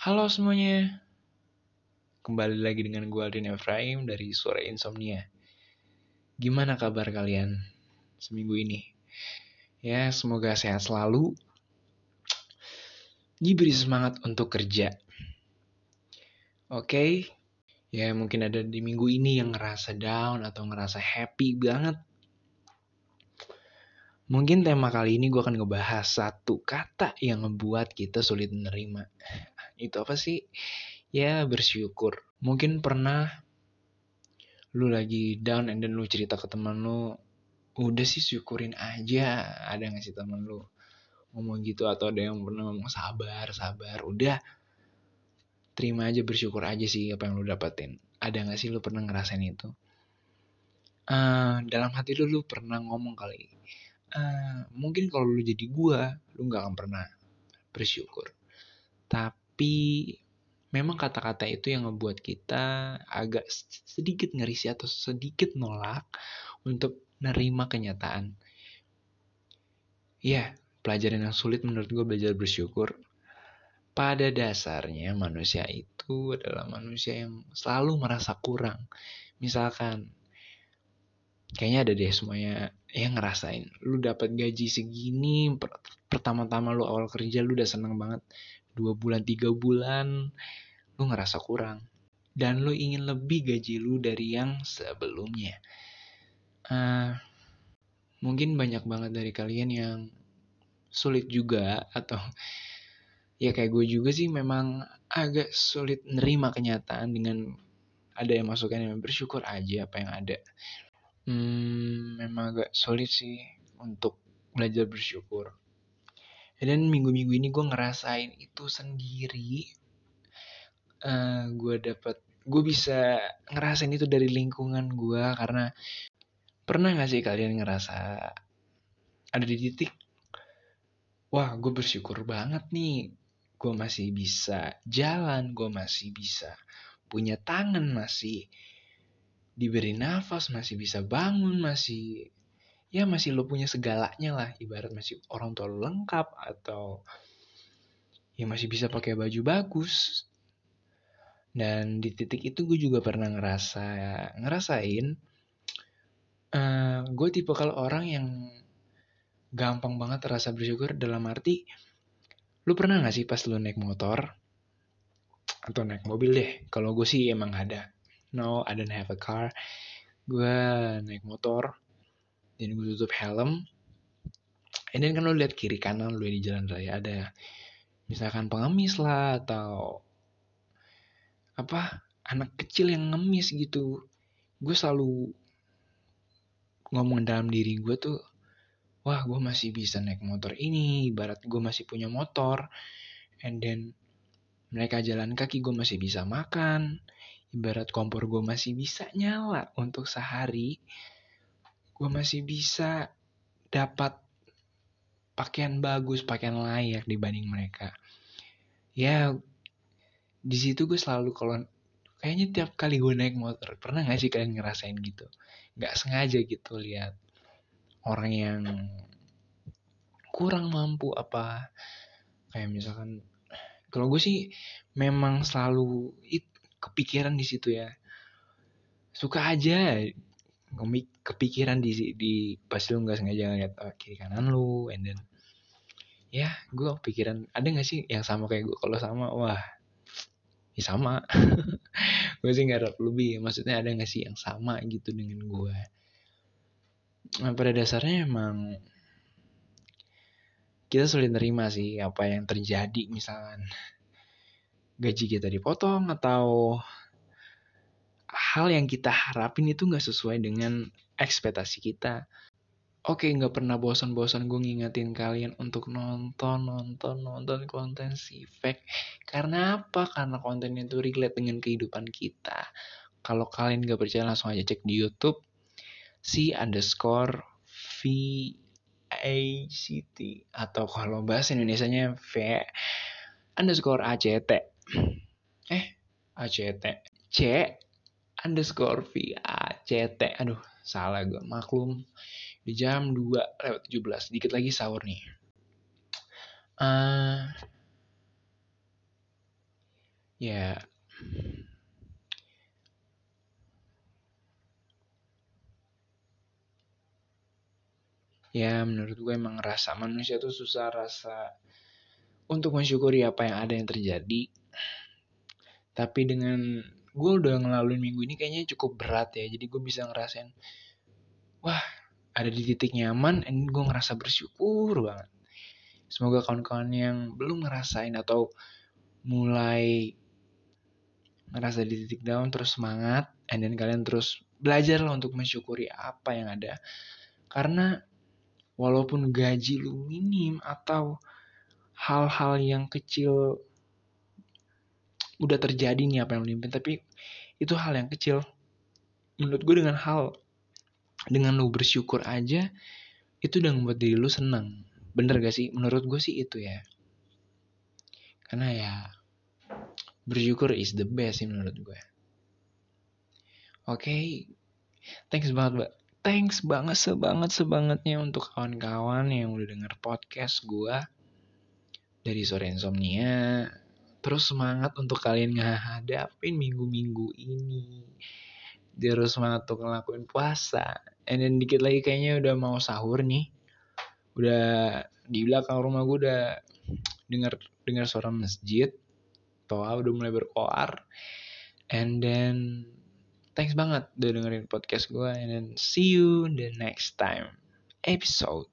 Halo semuanya, kembali lagi dengan gue Aldin Efraim dari Suara Insomnia. Gimana kabar kalian seminggu ini? Ya, semoga sehat selalu. Diberi semangat untuk kerja. Oke, ya mungkin ada di minggu ini yang ngerasa down atau ngerasa happy banget. Mungkin tema kali ini gue akan ngebahas satu kata yang ngebuat kita sulit menerima. Itu apa sih? Ya bersyukur. Mungkin pernah lu lagi down and then lu cerita ke teman lu, udah sih syukurin aja. Ada gak sih teman lu ngomong gitu atau ada yang pernah ngomong sabar, sabar. Udah terima aja bersyukur aja sih apa yang lu dapetin. Ada gak sih lu pernah ngerasain itu? Uh, dalam hati lu lu pernah ngomong kali uh, mungkin kalau lu jadi gua lu nggak akan pernah bersyukur tapi memang kata-kata itu yang ngebuat kita agak sedikit ngerisi atau sedikit nolak untuk nerima kenyataan. Ya pelajaran yang sulit menurut gue belajar bersyukur. Pada dasarnya manusia itu adalah manusia yang selalu merasa kurang. Misalkan kayaknya ada deh semuanya yang ngerasain. Lu dapat gaji segini pertama-tama lu awal kerja lu udah seneng banget dua bulan tiga bulan lu ngerasa kurang. Dan lu ingin lebih gaji lu dari yang sebelumnya. Uh, mungkin banyak banget dari kalian yang sulit juga atau ya kayak gue juga sih memang agak sulit nerima kenyataan dengan ada yang masukan yang bersyukur aja apa yang ada. Hmm, memang agak sulit sih untuk belajar bersyukur. Dan minggu-minggu ini gue ngerasain itu sendiri. Uh, gue dapat, gue bisa ngerasain itu dari lingkungan gue karena pernah gak sih kalian ngerasa ada di titik, wah gue bersyukur banget nih, gue masih bisa jalan, gue masih bisa punya tangan masih diberi nafas, masih bisa bangun, masih ya masih lo punya segalanya lah, ibarat masih orang tua lo lengkap atau ya masih bisa pakai baju bagus. Dan di titik itu gue juga pernah ngerasa ngerasain uh, gue tipe kalau orang yang gampang banget terasa bersyukur dalam arti lu pernah gak sih pas lu naik motor atau naik mobil deh? Kalau gue sih emang ada. No I don't have a car. Gue naik motor dan gue tutup helm. And then kan lo lihat kiri kanan lo di jalan raya ada misalkan pengemis lah atau apa anak kecil yang ngemis gitu. Gue selalu ngomong dalam diri gue tuh wah gue masih bisa naik motor ini ibarat gue masih punya motor. And then mereka jalan kaki gue masih bisa makan. Ibarat kompor gue masih bisa nyala untuk sehari, gue masih bisa dapat pakaian bagus, pakaian layak dibanding mereka. Ya, di situ gue selalu kalau kayaknya tiap kali gue naik motor, pernah gak sih kalian ngerasain gitu? Gak sengaja gitu lihat orang yang kurang mampu apa kayak misalkan kalau gue sih memang selalu it, kepikiran di situ ya suka aja kepikiran di di pas lu nggak sengaja ngeliat oh, kiri kanan lu and then ya gue kepikiran ada nggak sih yang sama kayak gue kalau sama wah ya sama. Gue sih nggak lebih maksudnya ada nggak sih yang sama gitu dengan gue nah, pada dasarnya emang kita sulit terima sih apa yang terjadi misalkan gaji kita dipotong atau hal yang kita harapin itu nggak sesuai dengan ekspektasi kita. Oke, nggak pernah bosan-bosan gue ngingetin kalian untuk nonton, nonton, nonton konten si fake. Karena apa? Karena kontennya itu relate dengan kehidupan kita. Kalau kalian nggak percaya langsung aja cek di YouTube si underscore V A C T atau kalau bahasa Indonesia-nya V underscore A C T eh ACT C underscore V A C T. Aduh salah gue maklum di jam 2 lewat 17 dikit lagi sahur nih. Uh, ya. Ya menurut gue emang rasa manusia tuh susah rasa untuk mensyukuri apa yang ada yang terjadi. Tapi dengan gue udah ngelaluin minggu ini kayaknya cukup berat ya. Jadi gue bisa ngerasain wah ada di titik nyaman and gue ngerasa bersyukur banget. Semoga kawan-kawan yang belum ngerasain atau mulai ngerasa di titik down terus semangat and then kalian terus belajar lah untuk mensyukuri apa yang ada. Karena walaupun gaji lu minim atau hal-hal yang kecil udah terjadi nih apa yang impiin tapi itu hal yang kecil. Menurut gue dengan hal dengan lu bersyukur aja itu udah membuat diri lu senang bener gak sih? Menurut gue sih itu ya. Karena ya bersyukur is the best sih menurut gue oke okay. thanks banget mbak. Thanks banget sebanget sebangetnya untuk kawan-kawan yang udah denger podcast gue dari sore insomnia terus semangat untuk kalian ngadapin minggu-minggu ini. Terus semangat untuk ngelakuin puasa. And then dikit lagi kayaknya udah mau sahur nih. Udah di belakang rumah gue udah dengar dengar suara masjid. Toa udah mulai berkoar. And then thanks banget udah dengerin podcast gue and then see you the next time. Episode